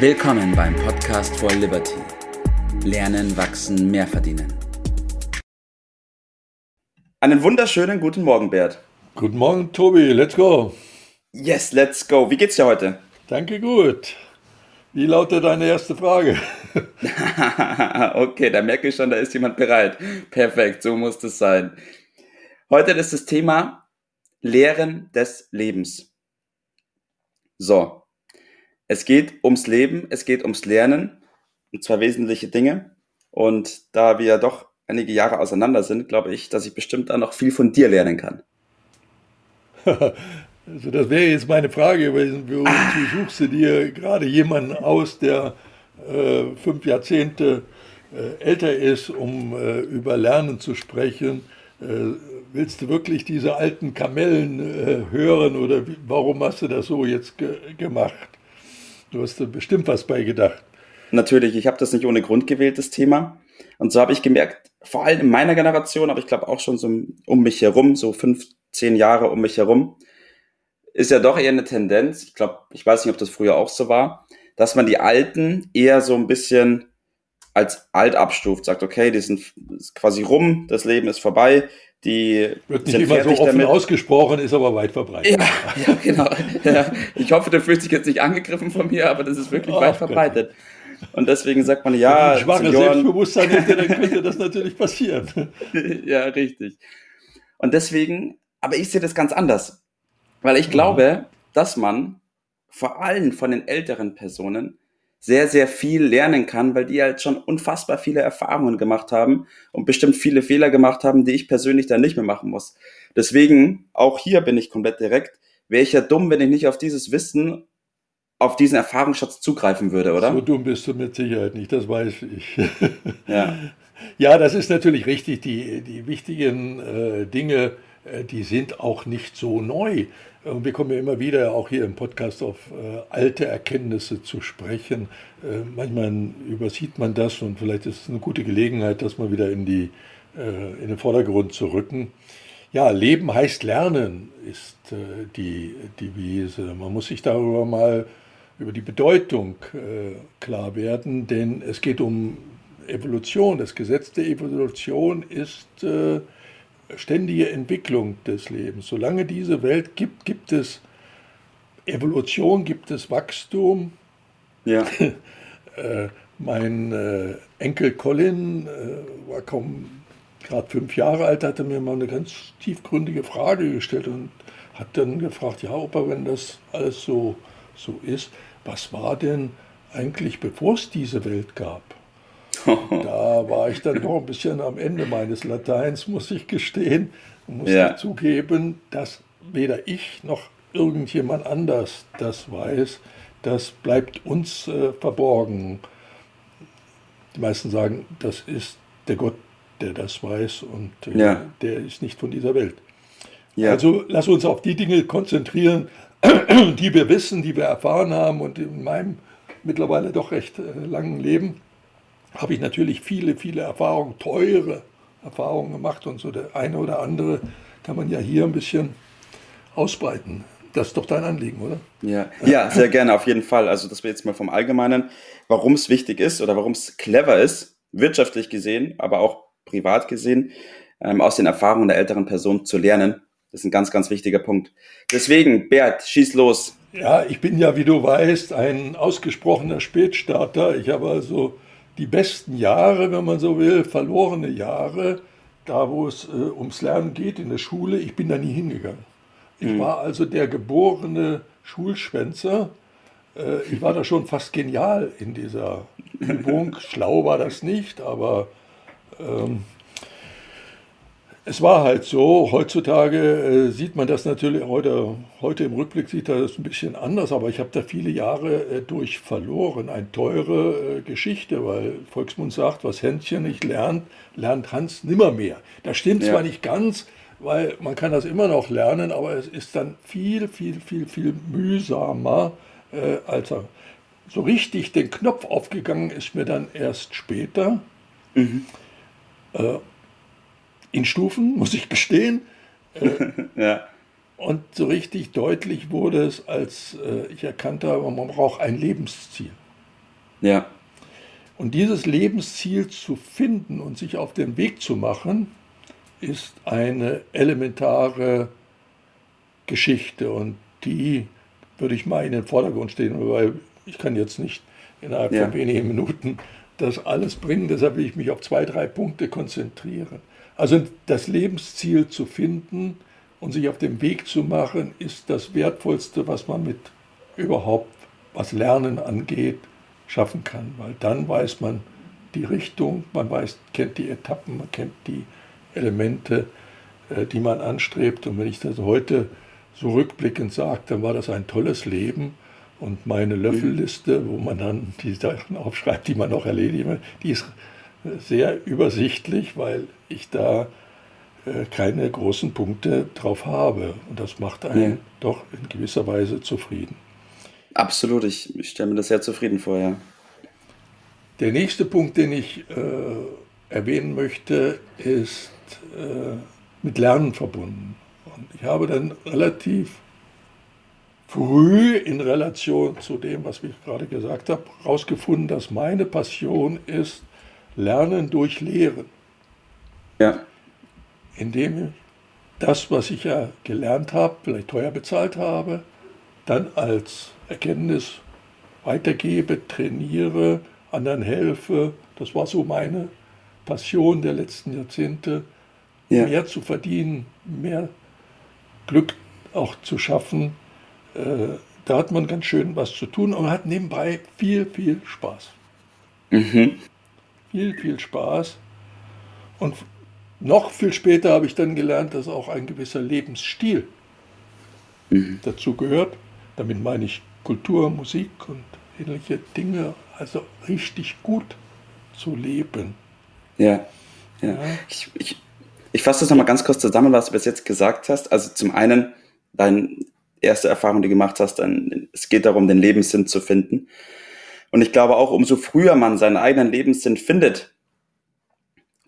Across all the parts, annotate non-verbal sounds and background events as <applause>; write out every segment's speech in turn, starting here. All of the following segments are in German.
Willkommen beim Podcast for Liberty. Lernen, wachsen, mehr verdienen. Einen wunderschönen guten Morgen, Bert. Guten Morgen, Tobi. Let's go. Yes, let's go. Wie geht's dir heute? Danke, gut. Wie lautet deine erste Frage? <laughs> okay, da merke ich schon, da ist jemand bereit. Perfekt, so muss das sein. Heute ist das Thema Lehren des Lebens. So, es geht ums Leben, es geht ums Lernen, und zwar wesentliche Dinge. Und da wir doch einige Jahre auseinander sind, glaube ich, dass ich bestimmt da noch viel von dir lernen kann. <laughs> Also das wäre jetzt meine Frage gewesen. Wie ah. suchst du dir gerade jemanden aus, der äh, fünf Jahrzehnte äh, älter ist, um äh, über Lernen zu sprechen? Äh, willst du wirklich diese alten Kamellen äh, hören oder wie, warum hast du das so jetzt ge gemacht? Du hast bestimmt was bei gedacht. Natürlich, ich habe das nicht ohne Grund gewählt, das Thema. Und so habe ich gemerkt, vor allem in meiner Generation, aber ich glaube auch schon so um mich herum, so fünf, zehn Jahre um mich herum, ist ja doch eher eine Tendenz, ich glaube, ich weiß nicht, ob das früher auch so war, dass man die Alten eher so ein bisschen als alt abstuft, sagt, okay, die sind quasi rum, das Leben ist vorbei, die wird nicht immer so offen damit. ausgesprochen, ist aber weit verbreitet. Ja, <laughs> ja genau. Ja. Ich hoffe, du fühlst dich jetzt nicht angegriffen von mir, aber das ist wirklich oh, weit verbreitet. Und deswegen sagt man, ja. Wenn schwache Senioren, Selbstbewusstsein hätte, dann könnte das natürlich passieren. <laughs> ja, richtig. Und deswegen, aber ich sehe das ganz anders. Weil ich glaube, ja. dass man vor allem von den älteren Personen sehr, sehr viel lernen kann, weil die halt schon unfassbar viele Erfahrungen gemacht haben und bestimmt viele Fehler gemacht haben, die ich persönlich dann nicht mehr machen muss. Deswegen, auch hier bin ich komplett direkt, wäre ich ja dumm, wenn ich nicht auf dieses Wissen, auf diesen Erfahrungsschatz zugreifen würde, oder? So dumm bist du mit Sicherheit nicht, das weiß ich. <laughs> ja. ja, das ist natürlich richtig. Die, die wichtigen äh, Dinge, äh, die sind auch nicht so neu. Und wir kommen ja immer wieder auch hier im Podcast auf äh, alte Erkenntnisse zu sprechen. Äh, manchmal übersieht man das und vielleicht ist es eine gute Gelegenheit, das mal wieder in, die, äh, in den Vordergrund zu rücken. Ja, Leben heißt Lernen, ist äh, die Devise. Man muss sich darüber mal über die Bedeutung äh, klar werden, denn es geht um Evolution. Das Gesetz der Evolution ist äh, ständige Entwicklung des Lebens. Solange diese Welt gibt, gibt es Evolution, gibt es Wachstum. Ja. <laughs> äh, mein äh, Enkel Colin äh, war kaum gerade fünf Jahre alt, hatte mir mal eine ganz tiefgründige Frage gestellt und hat dann gefragt, ja, Opa, wenn das alles so, so ist, was war denn eigentlich, bevor es diese Welt gab? Da war ich dann noch ein bisschen am Ende meines Lateins, muss ich gestehen. Muss ja. zugeben, dass weder ich noch irgendjemand anders das weiß. Das bleibt uns äh, verborgen. Die meisten sagen, das ist der Gott, der das weiß und äh, ja. der ist nicht von dieser Welt. Ja. Also lass uns auf die Dinge konzentrieren, <clears throat> die wir wissen, die wir erfahren haben und in meinem mittlerweile doch recht äh, langen Leben habe ich natürlich viele, viele Erfahrungen, teure Erfahrungen gemacht und so der eine oder andere kann man ja hier ein bisschen ausbreiten. Das ist doch dein Anliegen, oder? Ja, ja sehr gerne, auf jeden Fall. Also, dass wir jetzt mal vom Allgemeinen, warum es wichtig ist oder warum es clever ist, wirtschaftlich gesehen, aber auch privat gesehen, ähm, aus den Erfahrungen der älteren Person zu lernen. Das ist ein ganz, ganz wichtiger Punkt. Deswegen, Bert, schieß los. Ja, ich bin ja, wie du weißt, ein ausgesprochener Spätstarter. Ich habe also die besten Jahre, wenn man so will, verlorene Jahre, da wo es äh, ums Lernen geht in der Schule, ich bin da nie hingegangen. Ich mhm. war also der geborene Schulschwänzer. Äh, ich war da schon fast genial in dieser <laughs> Übung. Schlau war das nicht, aber ähm, es war halt so, heutzutage äh, sieht man das natürlich, heute, heute im Rückblick sieht das ein bisschen anders, aber ich habe da viele Jahre äh, durch verloren. Eine teure äh, Geschichte, weil Volksmund sagt, was Händchen nicht lernt, lernt Hans nimmermehr. Das stimmt ja. zwar nicht ganz, weil man kann das immer noch lernen, aber es ist dann viel, viel, viel, viel mühsamer, äh, als er so richtig den Knopf aufgegangen ist mir dann erst später. Mhm. In Stufen, muss ich gestehen. <laughs> Äh, ja. Und so richtig deutlich wurde es, als äh, ich erkannt habe, man braucht ein Lebensziel. Ja. Und dieses Lebensziel zu finden und sich auf den Weg zu machen, ist eine elementare Geschichte und die würde ich mal in den Vordergrund stehen, weil ich kann jetzt nicht innerhalb ja. von wenigen Minuten das alles bringen. Deshalb will ich mich auf zwei, drei Punkte konzentrieren. Also das Lebensziel zu finden und sich auf den Weg zu machen, ist das Wertvollste, was man mit überhaupt, was Lernen angeht, schaffen kann. Weil dann weiß man die Richtung, man weiß, kennt die Etappen, man kennt die Elemente, äh, die man anstrebt. Und wenn ich das heute so rückblickend sage, dann war das ein tolles Leben. Und meine Löffelliste, wo man dann die Sachen aufschreibt, die man noch erledigt, die ist sehr übersichtlich, weil ich da äh, keine großen Punkte drauf habe. Und das macht einen ja. doch in gewisser Weise zufrieden. Absolut, ich, ich stelle mir das sehr zufrieden vor, ja. Der nächste Punkt, den ich äh, erwähnen möchte, ist äh, mit Lernen verbunden. Und ich habe dann relativ früh in Relation zu dem, was ich gerade gesagt habe, herausgefunden, dass meine Passion ist Lernen durch Lehren. Ja. Indem ich das, was ich ja gelernt habe, vielleicht teuer bezahlt habe, dann als Erkenntnis weitergebe, trainiere, anderen helfe. Das war so meine Passion der letzten Jahrzehnte, ja. mehr zu verdienen, mehr Glück auch zu schaffen. Äh, da hat man ganz schön was zu tun und hat nebenbei viel, viel Spaß. Mhm. Viel, viel Spaß. Und noch viel später habe ich dann gelernt, dass auch ein gewisser Lebensstil mhm. dazu gehört. Damit meine ich Kultur, Musik und ähnliche Dinge, also richtig gut zu leben. Ja, ja. ja. Ich, ich, ich fasse das nochmal ganz kurz zusammen, was du bis jetzt gesagt hast. Also zum einen, deine erste Erfahrung, die du gemacht hast, dann, es geht darum, den Lebenssinn zu finden. Und ich glaube auch, umso früher man seinen eigenen Lebenssinn findet,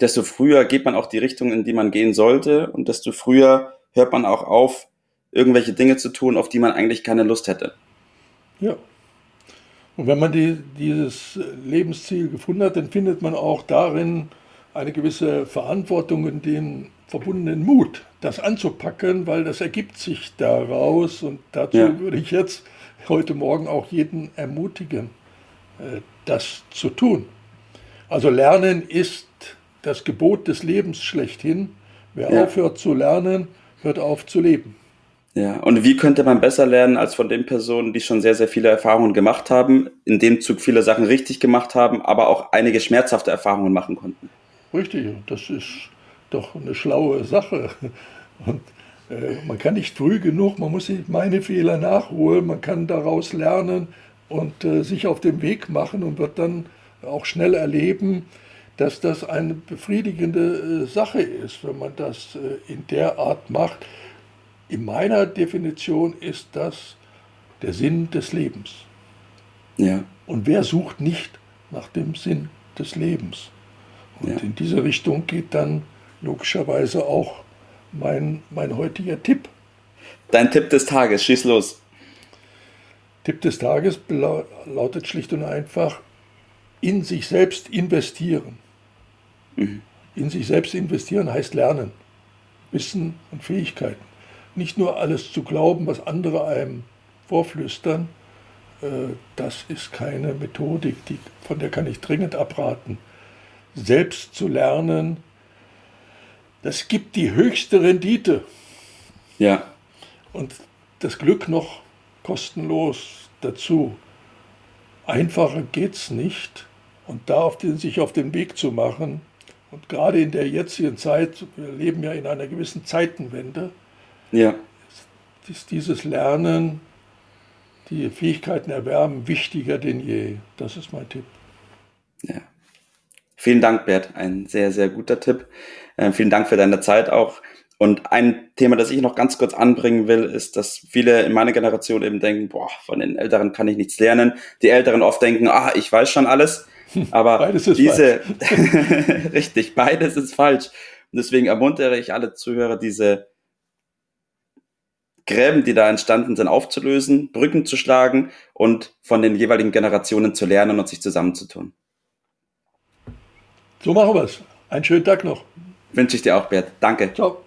desto früher geht man auch die Richtung, in die man gehen sollte und desto früher hört man auch auf, irgendwelche Dinge zu tun, auf die man eigentlich keine Lust hätte. Ja. Und wenn man die, dieses Lebensziel gefunden hat, dann findet man auch darin eine gewisse Verantwortung und den verbundenen Mut, das anzupacken, weil das ergibt sich daraus. Und dazu ja. würde ich jetzt heute Morgen auch jeden ermutigen, äh, das zu tun. Also Lernen ist das Gebot des Lebens schlechthin. Wer ja. aufhört zu lernen, hört auf zu leben. Ja, und wie könnte man besser lernen als von den Personen, die schon sehr, sehr viele Erfahrungen gemacht haben, in dem Zug viele Sachen richtig gemacht haben, aber auch einige schmerzhafte Erfahrungen machen konnten? Richtig, das ist doch eine schlaue Sache. Und äh, man kann nicht früh genug, man muss meine Fehler nachholen, man kann daraus lernen und äh, sich auf den Weg machen und wird dann auch schnell erleben, dass das eine befriedigende äh, Sache ist, wenn man das in der Art macht. In meiner Definition ist das der Sinn des Lebens. Ja. Und wer sucht nicht nach dem Sinn des Lebens? Und ja. in diese Richtung geht dann logischerweise auch mein, mein heutiger Tipp. Dein Tipp des Tages, schieß los. Tipp des Tages lautet schlicht und einfach, in sich selbst investieren. Mhm. In sich selbst investieren heißt lernen, Wissen und Fähigkeiten nicht nur alles zu glauben, was andere einem vorflüstern, äh, das ist keine Methodik, die, von der kann ich dringend abraten. Selbst zu lernen, das gibt die höchste Rendite. Ja. Und das Glück noch kostenlos dazu. Einfacher geht es nicht. Und da auf den, sich auf den Weg zu machen, und gerade in der jetzigen Zeit, wir leben ja in einer gewissen Zeitenwende, ja. ist dieses Lernen, die Fähigkeiten erwerben, wichtiger denn je. Das ist mein Tipp. Ja. Vielen Dank, Bert. Ein sehr, sehr guter Tipp. Äh, vielen Dank für deine Zeit auch. Und ein Thema, das ich noch ganz kurz anbringen will, ist, dass viele in meiner Generation eben denken, boah, von den Älteren kann ich nichts lernen. Die Älteren oft denken, ah, ich weiß schon alles. <laughs> Aber beides ist diese, <laughs> richtig, beides ist falsch. Und deswegen ermuntere ich alle Zuhörer, diese Gräben, die da entstanden sind, aufzulösen, Brücken zu schlagen und von den jeweiligen Generationen zu lernen und sich zusammenzutun. So machen wir es. Einen schönen Tag noch. Wünsche ich dir auch, Bert. Danke. Ciao.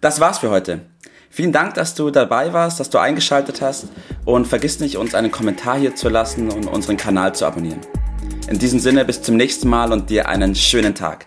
Das war's für heute. Vielen Dank, dass du dabei warst, dass du eingeschaltet hast und vergiss nicht, uns einen Kommentar hier zu lassen und unseren Kanal zu abonnieren. In diesem Sinne bis zum nächsten Mal und dir einen schönen Tag.